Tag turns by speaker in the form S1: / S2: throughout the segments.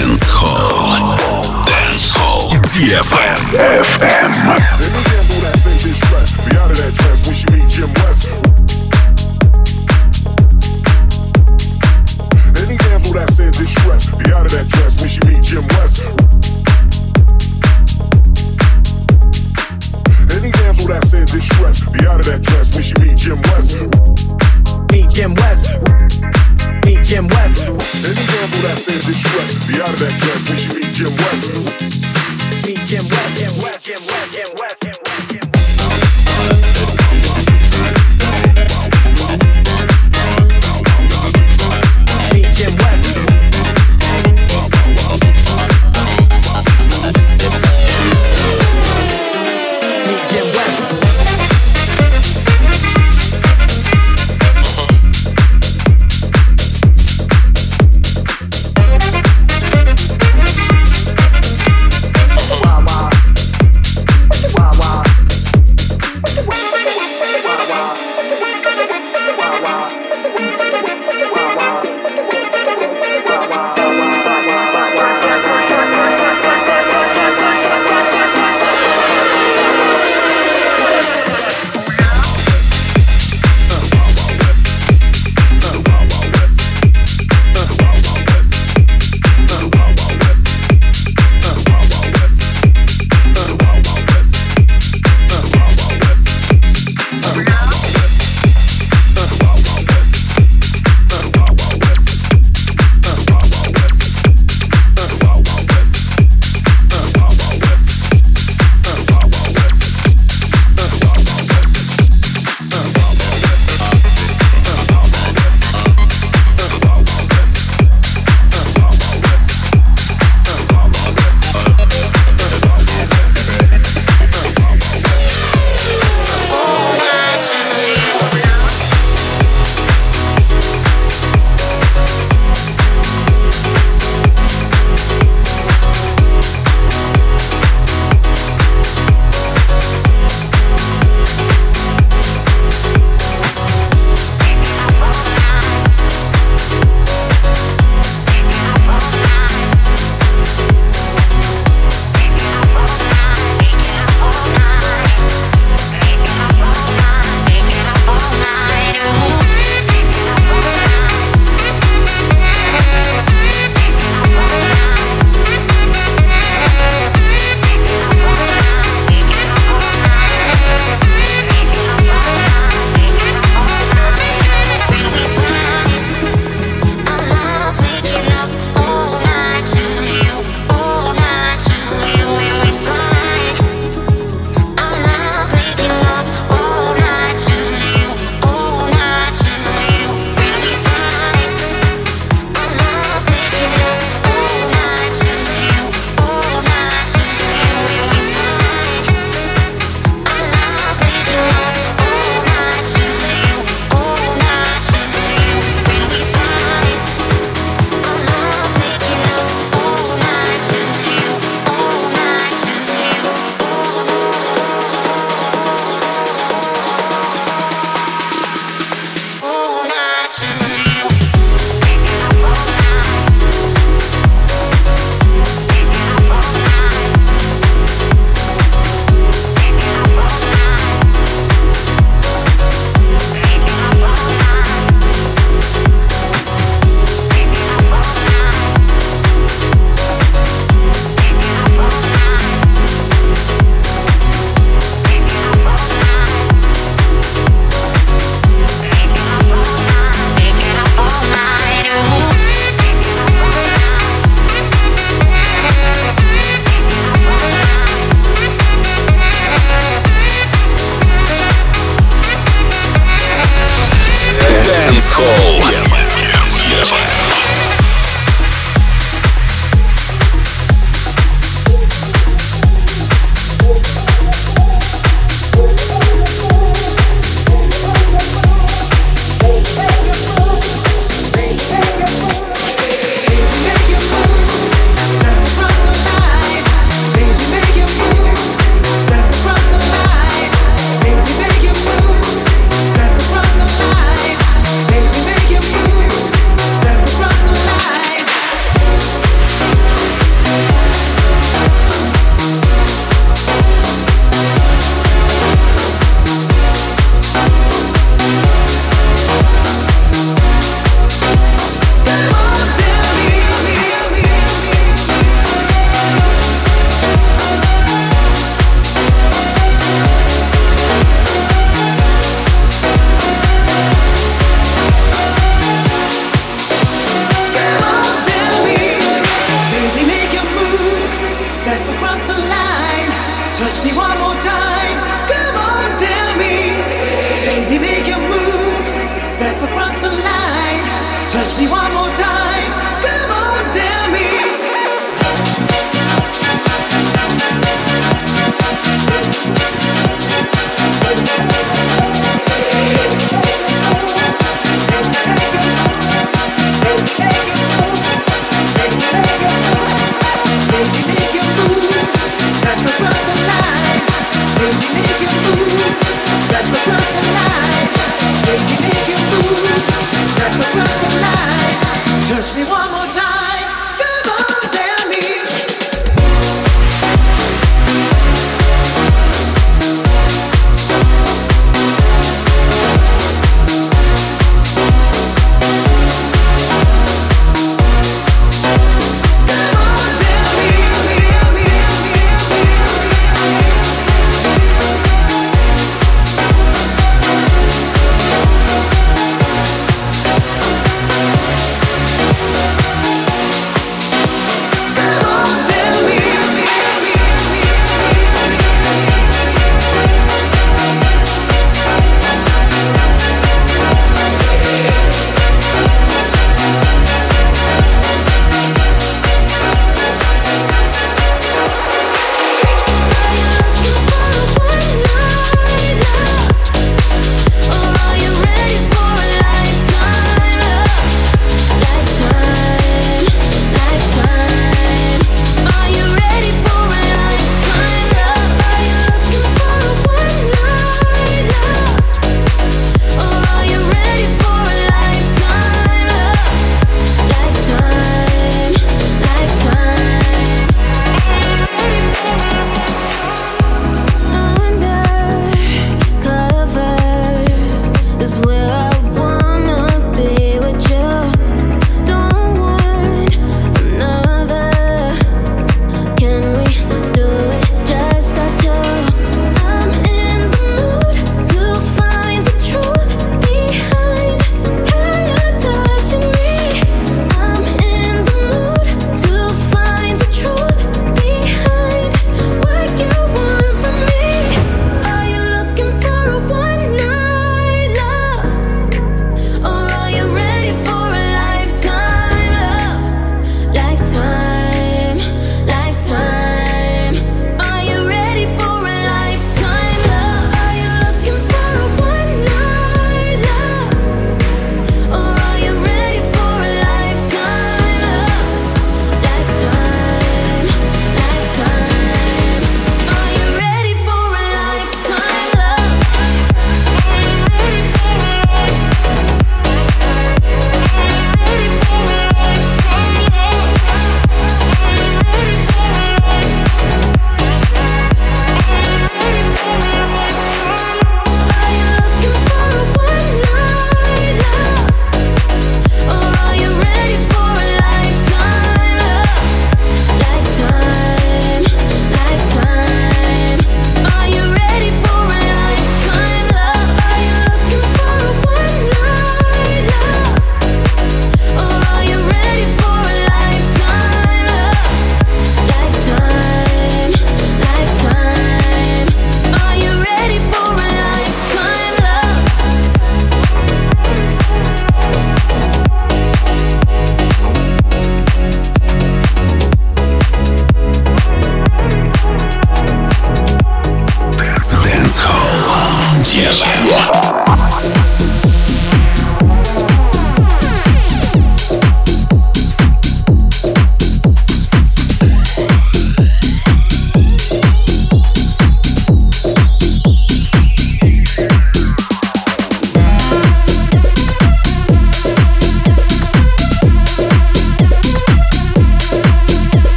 S1: Dance Hall. Dance Hall. DFM. FM. Let. Be out of that dress when she meet Jim West.
S2: Be out of that dress when she meet Jim West. Meet Jim West.
S1: Any gamble that says it's stress. Be out of that dress when she meet Jim West.
S2: Meet Jim West. Jim West. Jim West. Jim West. Jim West.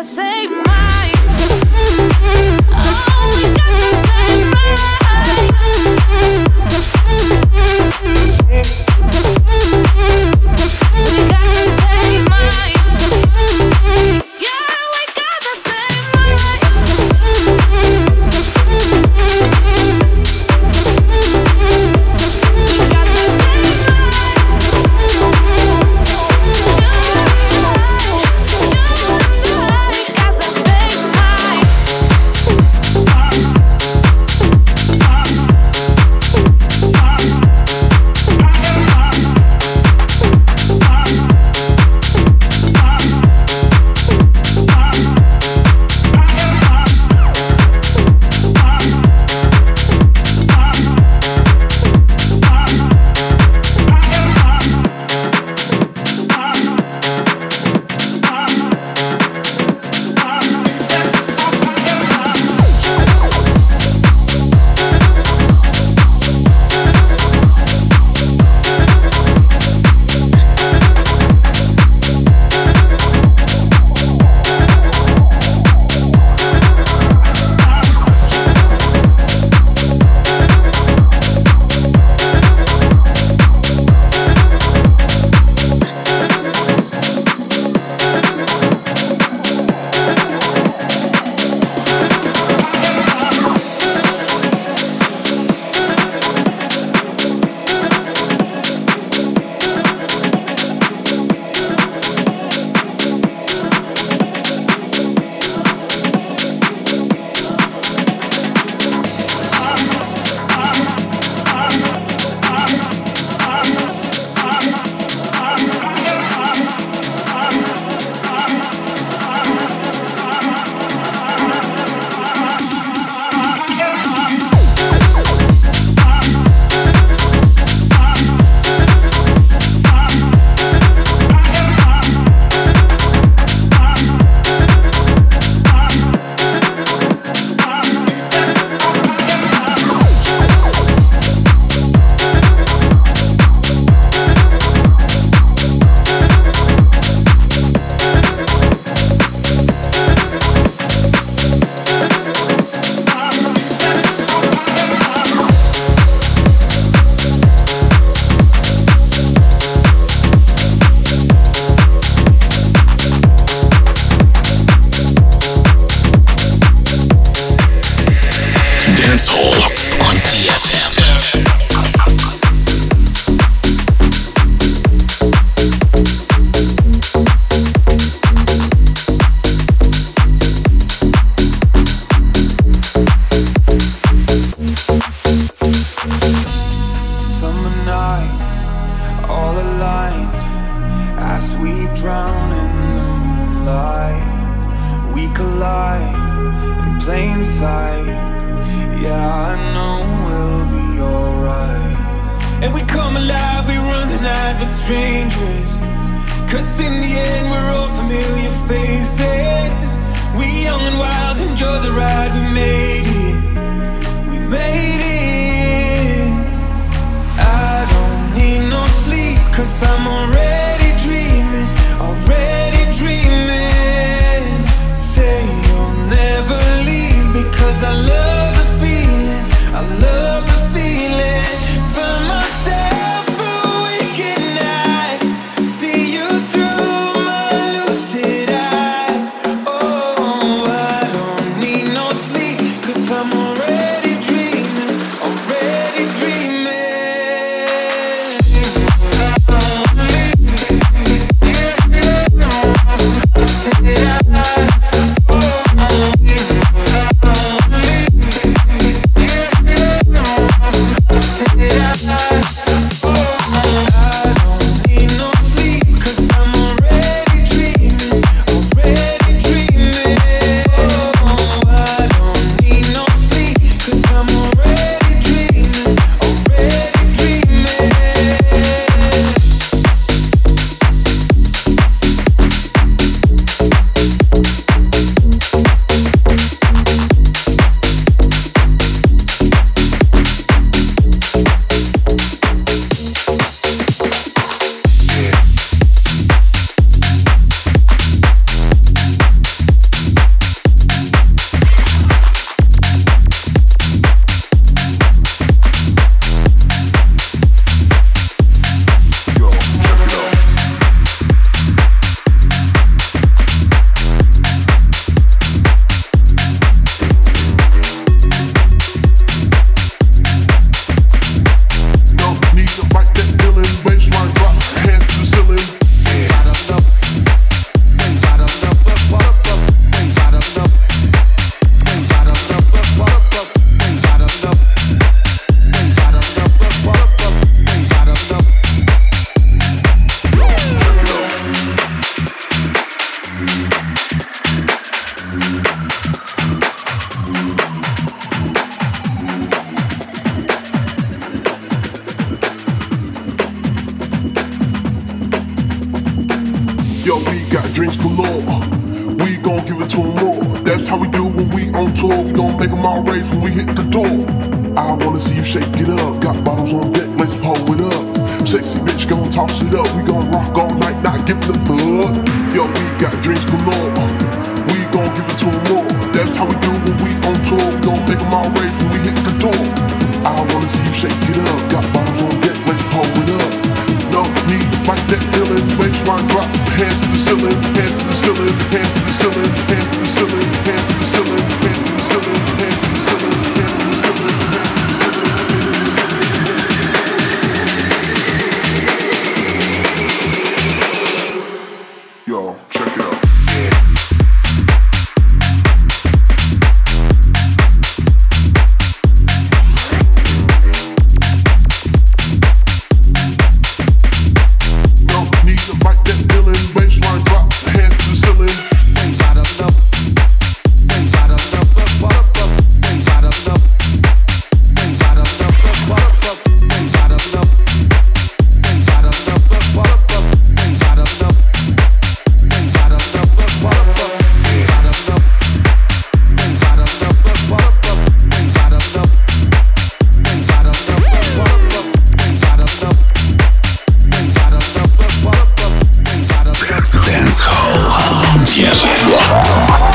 S3: We got
S2: Дело.